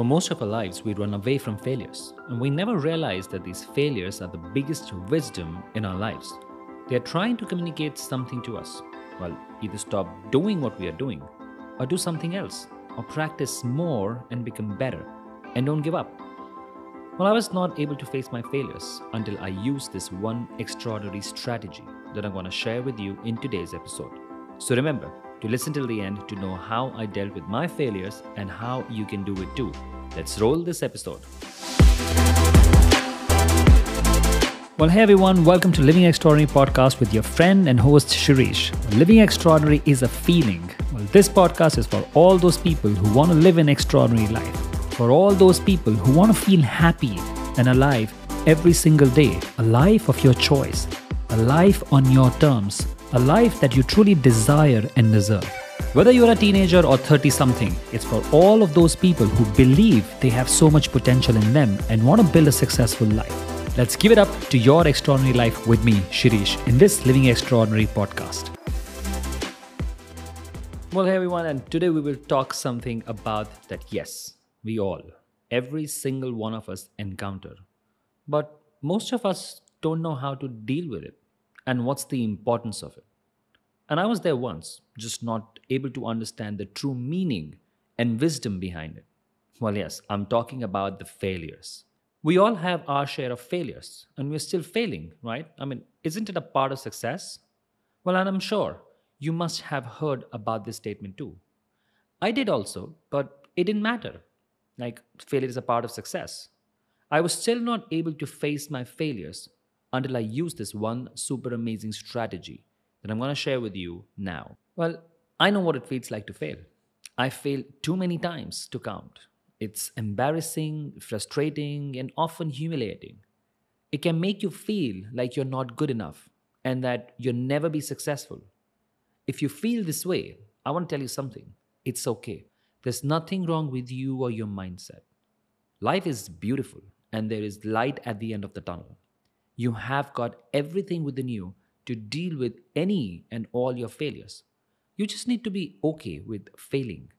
For most of our lives, we run away from failures, and we never realize that these failures are the biggest wisdom in our lives. They are trying to communicate something to us. Well, either stop doing what we are doing, or do something else, or practice more and become better, and don't give up. Well, I was not able to face my failures until I used this one extraordinary strategy that I'm going to share with you in today's episode. So remember, to listen till the end to know how I dealt with my failures and how you can do it too. Let's roll this episode. Well, hey everyone, welcome to Living Extraordinary podcast with your friend and host Shirish. Living Extraordinary is a feeling. Well, this podcast is for all those people who want to live an extraordinary life, for all those people who want to feel happy and alive every single day, a life of your choice, a life on your terms a life that you truly desire and deserve. Whether you're a teenager or 30 something, it's for all of those people who believe they have so much potential in them and want to build a successful life. Let's give it up to your extraordinary life with me, Shirish, in this Living Extraordinary podcast. Well, hey everyone, and today we will talk something about that yes, we all, every single one of us encounter. But most of us don't know how to deal with it and what's the importance of it. And I was there once, just not able to understand the true meaning and wisdom behind it. Well, yes, I'm talking about the failures. We all have our share of failures, and we're still failing, right? I mean, isn't it a part of success? Well, and I'm sure you must have heard about this statement too. I did also, but it didn't matter. Like, failure is a part of success. I was still not able to face my failures until I use this one super amazing strategy that I'm going to share with you now. Well, I know what it feels like to fail. I failed too many times to count. It's embarrassing, frustrating, and often humiliating. It can make you feel like you're not good enough and that you'll never be successful. If you feel this way, I want to tell you something. It's okay. There's nothing wrong with you or your mindset. Life is beautiful and there is light at the end of the tunnel. You have got everything within you to deal with any and all your failures. You just need to be okay with failing.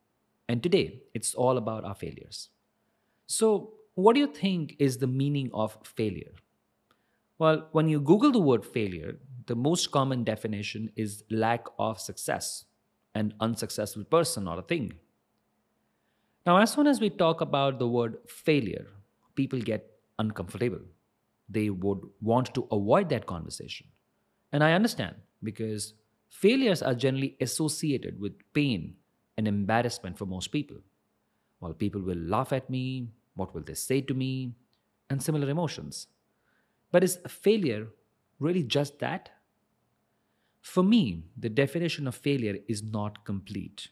And today, it's all about our failures. So, what do you think is the meaning of failure? Well, when you Google the word failure, the most common definition is lack of success, an unsuccessful person or a thing. Now, as soon as we talk about the word failure, people get uncomfortable they would want to avoid that conversation. And I understand because failures are generally associated with pain and embarrassment for most people. While people will laugh at me, what will they say to me, and similar emotions. But is failure really just that? For me, the definition of failure is not complete.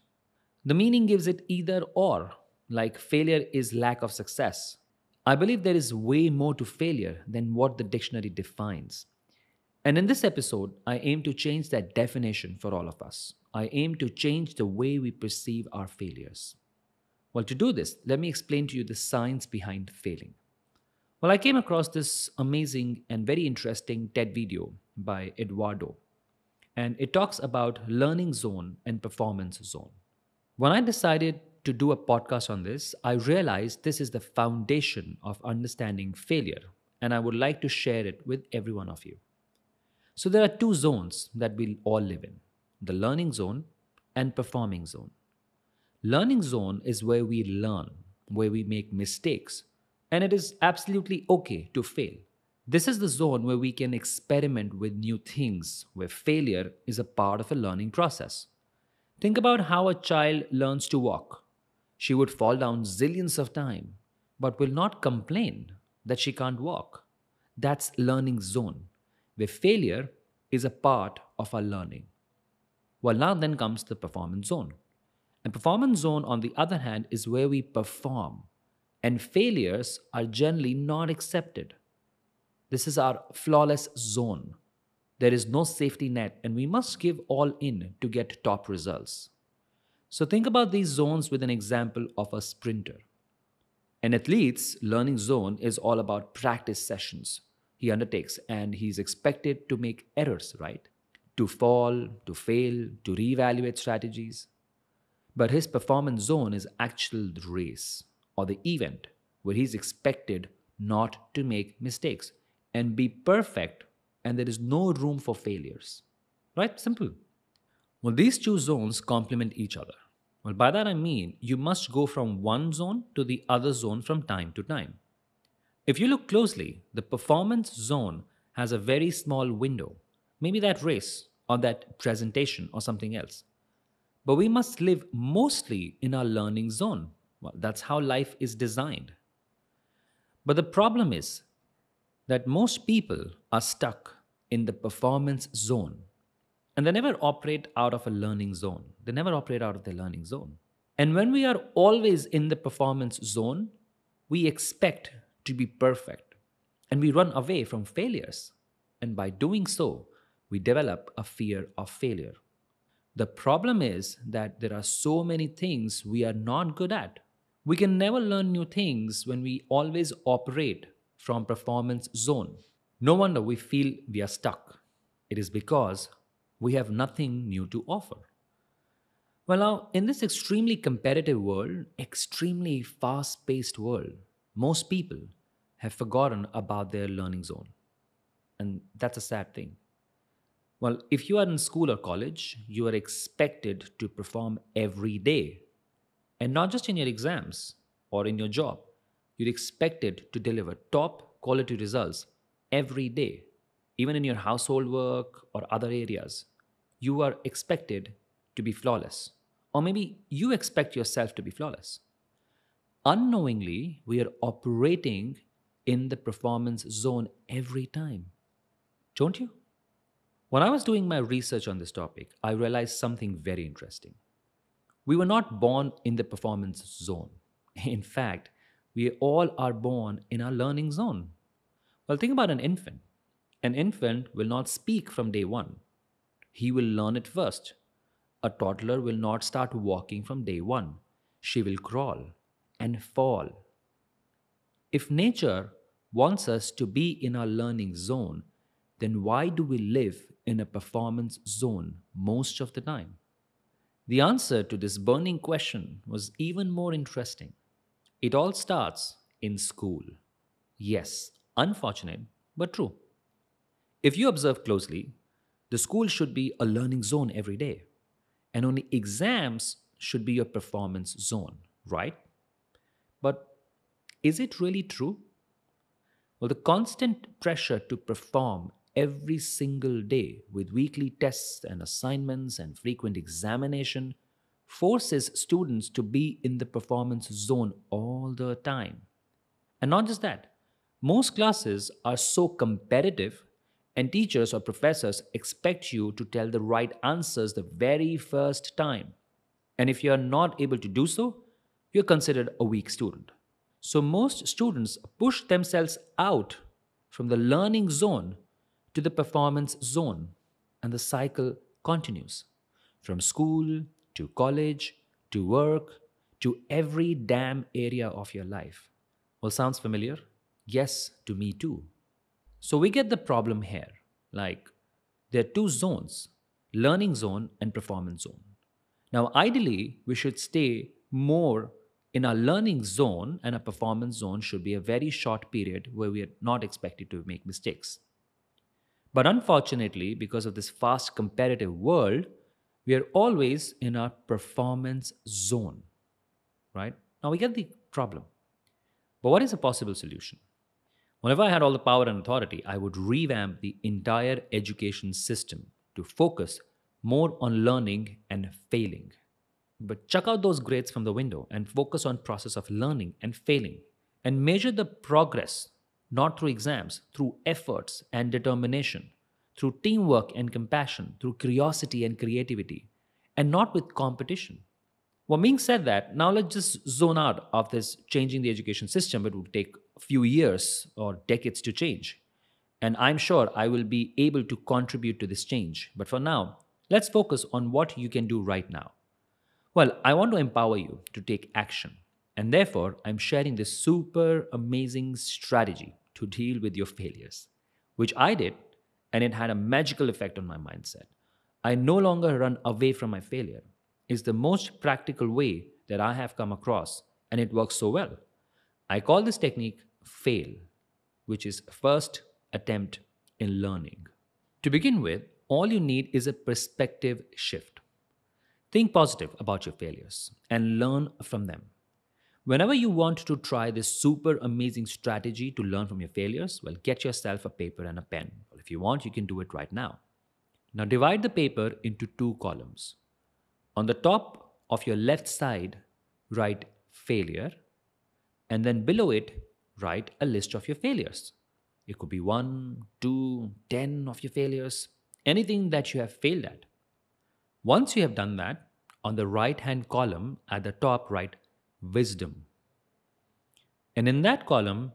The meaning gives it either or, like failure is lack of success, I believe there is way more to failure than what the dictionary defines. And in this episode, I aim to change that definition for all of us. I aim to change the way we perceive our failures. Well, to do this, let me explain to you the science behind failing. Well, I came across this amazing and very interesting TED video by Eduardo, and it talks about learning zone and performance zone. When I decided to do a podcast on this, I realized this is the foundation of understanding failure, and I would like to share it with every one of you. So, there are two zones that we all live in the learning zone and performing zone. Learning zone is where we learn, where we make mistakes, and it is absolutely okay to fail. This is the zone where we can experiment with new things, where failure is a part of a learning process. Think about how a child learns to walk. She would fall down zillions of times, but will not complain that she can't walk. That's learning zone, where failure is a part of our learning. Well, now then comes the performance zone. And performance zone, on the other hand, is where we perform, and failures are generally not accepted. This is our flawless zone. There is no safety net, and we must give all in to get top results. So think about these zones with an example of a sprinter. An athlete's learning zone is all about practice sessions he undertakes, and he's expected to make errors, right? To fall, to fail, to reevaluate strategies. But his performance zone is actual race, or the event where he's expected not to make mistakes and be perfect, and there is no room for failures. Right? Simple. Well, these two zones complement each other. Well, by that I mean you must go from one zone to the other zone from time to time. If you look closely, the performance zone has a very small window, maybe that race or that presentation or something else. But we must live mostly in our learning zone. Well, that's how life is designed. But the problem is that most people are stuck in the performance zone and they never operate out of a learning zone. They never operate out of their learning zone. And when we are always in the performance zone, we expect to be perfect and we run away from failures. And by doing so, we develop a fear of failure. The problem is that there are so many things we are not good at. We can never learn new things when we always operate from performance zone. No wonder we feel we are stuck. It is because we have nothing new to offer. Well, now, in this extremely competitive world, extremely fast paced world, most people have forgotten about their learning zone. And that's a sad thing. Well, if you are in school or college, you are expected to perform every day. And not just in your exams or in your job, you're expected to deliver top quality results every day even in your household work or other areas, you are expected to be flawless. Or maybe you expect yourself to be flawless. Unknowingly, we are operating in the performance zone every time. Don't you? When I was doing my research on this topic, I realized something very interesting. We were not born in the performance zone. In fact, we all are born in our learning zone. Well, think about an infant. An infant will not speak from day one. He will learn it first. A toddler will not start walking from day one. She will crawl and fall. If nature wants us to be in our learning zone, then why do we live in a performance zone most of the time? The answer to this burning question was even more interesting. It all starts in school. Yes, unfortunate, but true. If you observe closely, the school should be a learning zone every day, and only exams should be your performance zone, right? But is it really true? Well, the constant pressure to perform every single day with weekly tests and assignments and frequent examination forces students to be in the performance zone all the time. And not just that, most classes are so competitive and teachers or professors expect you to tell the right answers the very first time. And if you are not able to do so, you're considered a weak student. So most students push themselves out from the learning zone to the performance zone, and the cycle continues from school to college to work to every damn area of your life. Well, sounds familiar? Yes, to me too. So we get the problem here. Like there are two zones learning zone and performance zone. Now, ideally, we should stay more in our learning zone, and a performance zone should be a very short period where we are not expected to make mistakes. But unfortunately, because of this fast competitive world, we are always in our performance zone, right? Now we get the problem. But what is a possible solution? Whenever I had all the power and authority, I would revamp the entire education system to focus more on learning and failing. But chuck out those grades from the window and focus on process of learning and failing and measure the progress not through exams, through efforts and determination, through teamwork and compassion, through curiosity and creativity, and not with competition. Well, being said that, now let's just zone out of this changing the education system. It would take few years or decades to change. And I'm sure I will be able to contribute to this change. But for now, let's focus on what you can do right now. Well, I want to empower you to take action. And therefore, I'm sharing this super amazing strategy to deal with your failures, which I did, and it had a magical effect on my mindset. I no longer run away from my failure is the most practical way that I have come across, and it works so well. I call this technique FAIL, which is first attempt in learning. To begin with, all you need is a perspective shift. Think positive about your failures and learn from them. Whenever you want to try this super amazing strategy to learn from your failures, well, get yourself a paper and a pen. Well, if you want, you can do it right now. Now, divide the paper into two columns. On the top of your left side, write failure, and then below it, write a list of your failures. It could be one, two, ten of your failures, anything that you have failed at. Once you have done that, on the right hand column at the top, write wisdom. And in that column,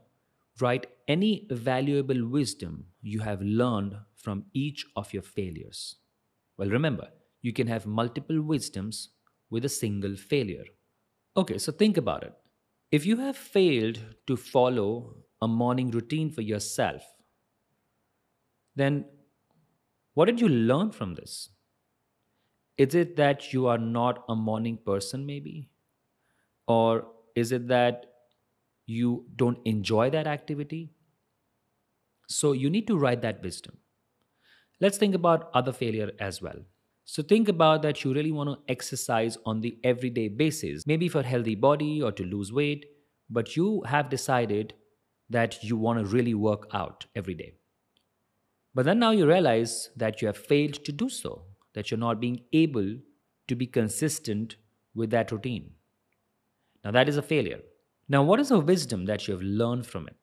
write any valuable wisdom you have learned from each of your failures. Well, remember, you can have multiple wisdoms with a single failure. Okay, so think about it. If you have failed to follow a morning routine for yourself, then what did you learn from this? Is it that you are not a morning person, maybe? Or is it that you don't enjoy that activity? So you need to write that wisdom. Let's think about other failure as well. So think about that you really want to exercise on the everyday basis, maybe for healthy body or to lose weight, but you have decided that you want to really work out every day. But then now you realize that you have failed to do so, that you're not being able to be consistent with that routine. Now that is a failure. Now, what is the wisdom that you have learned from it?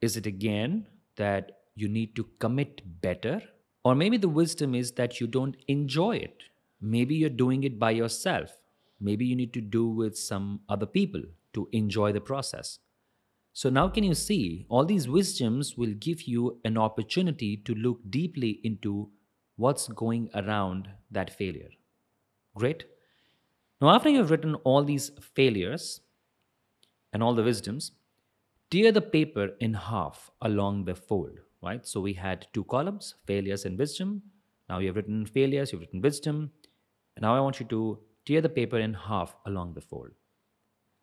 Is it again that you need to commit better or maybe the wisdom is that you don't enjoy it. Maybe you're doing it by yourself. Maybe you need to do with some other people to enjoy the process. So now can you see all these wisdoms will give you an opportunity to look deeply into what's going around that failure. Great. Now after you've written all these failures and all the wisdoms, tear the paper in half along the fold right? So we had two columns, failures and wisdom. Now you have written failures, you've written wisdom. And now I want you to tear the paper in half along the fold.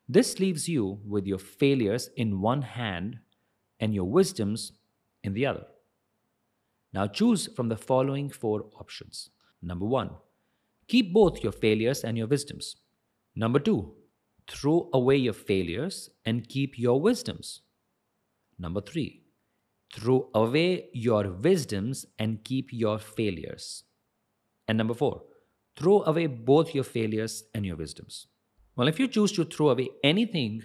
This leaves you with your failures in one hand and your wisdoms in the other. Now choose from the following four options. Number one, keep both your failures and your wisdoms. Number two, throw away your failures and keep your wisdoms. Number three, Throw away your wisdoms and keep your failures. And number four, throw away both your failures and your wisdoms. Well, if you choose to throw away anything,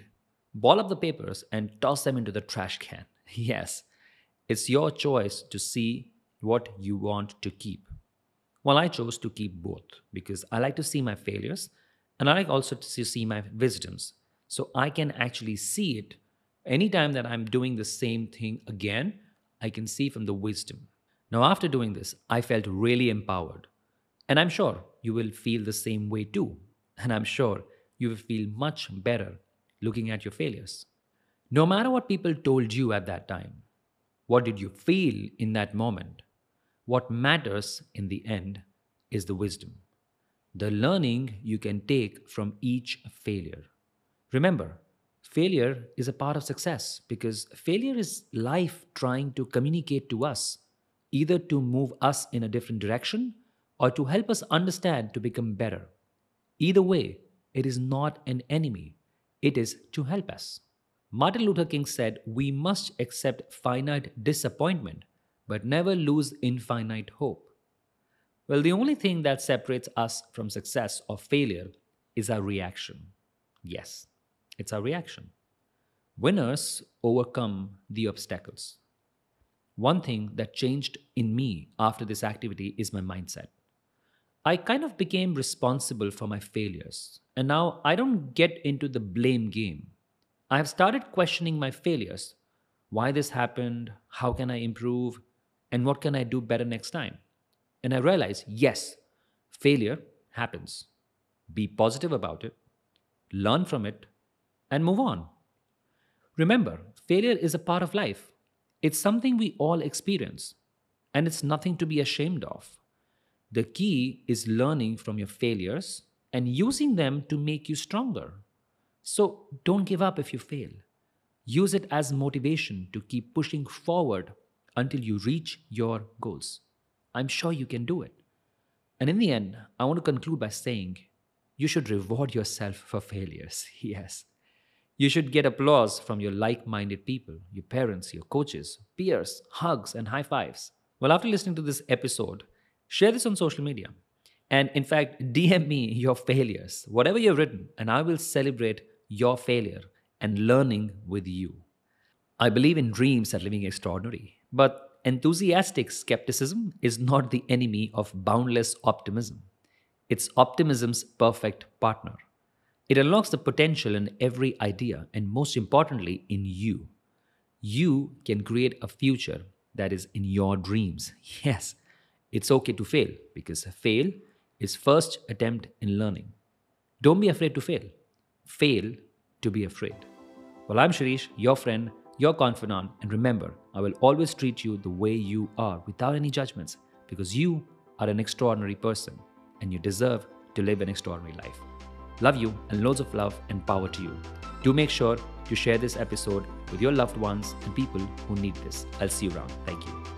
ball up the papers and toss them into the trash can. Yes, it's your choice to see what you want to keep. Well, I chose to keep both because I like to see my failures and I like also to see my wisdoms. So I can actually see it Anytime that I'm doing the same thing again, I can see from the wisdom. Now, after doing this, I felt really empowered. And I'm sure you will feel the same way too. And I'm sure you will feel much better looking at your failures. No matter what people told you at that time, what did you feel in that moment? What matters in the end is the wisdom, the learning you can take from each failure. Remember, failure is a part of success because failure is life trying to communicate to us, either to move us in a different direction or to help us understand to become better. Either way, it is not an enemy, it is to help us. Martin Luther King said, We must accept finite disappointment, but never lose infinite hope. Well, the only thing that separates us from success or failure is our reaction. Yes, it's our reaction. Winners overcome the obstacles. One thing that changed in me after this activity is my mindset. I kind of became responsible for my failures, and now I don't get into the blame game. I have started questioning my failures why this happened, how can I improve, and what can I do better next time. And I realize yes, failure happens. Be positive about it, learn from it, and move on. Remember, failure is a part of life. It's something we all experience, and it's nothing to be ashamed of. The key is learning from your failures and using them to make you stronger. So don't give up if you fail. Use it as motivation to keep pushing forward until you reach your goals. I'm sure you can do it. And in the end, I want to conclude by saying you should reward yourself for failures. Yes. You should get applause from your like minded people, your parents, your coaches, peers, hugs, and high fives. Well, after listening to this episode, share this on social media. And in fact, DM me your failures, whatever you've written, and I will celebrate your failure and learning with you. I believe in dreams and living extraordinary, but enthusiastic skepticism is not the enemy of boundless optimism. It's optimism's perfect partner. It unlocks the potential in every idea and, most importantly, in you. You can create a future that is in your dreams. Yes, it's okay to fail because fail is first attempt in learning. Don't be afraid to fail. Fail to be afraid. Well, I'm Shirish, your friend, your confidant, and remember, I will always treat you the way you are without any judgments because you are an extraordinary person and you deserve to live an extraordinary life. Love you and loads of love and power to you. Do make sure to share this episode with your loved ones and people who need this. I'll see you around. Thank you.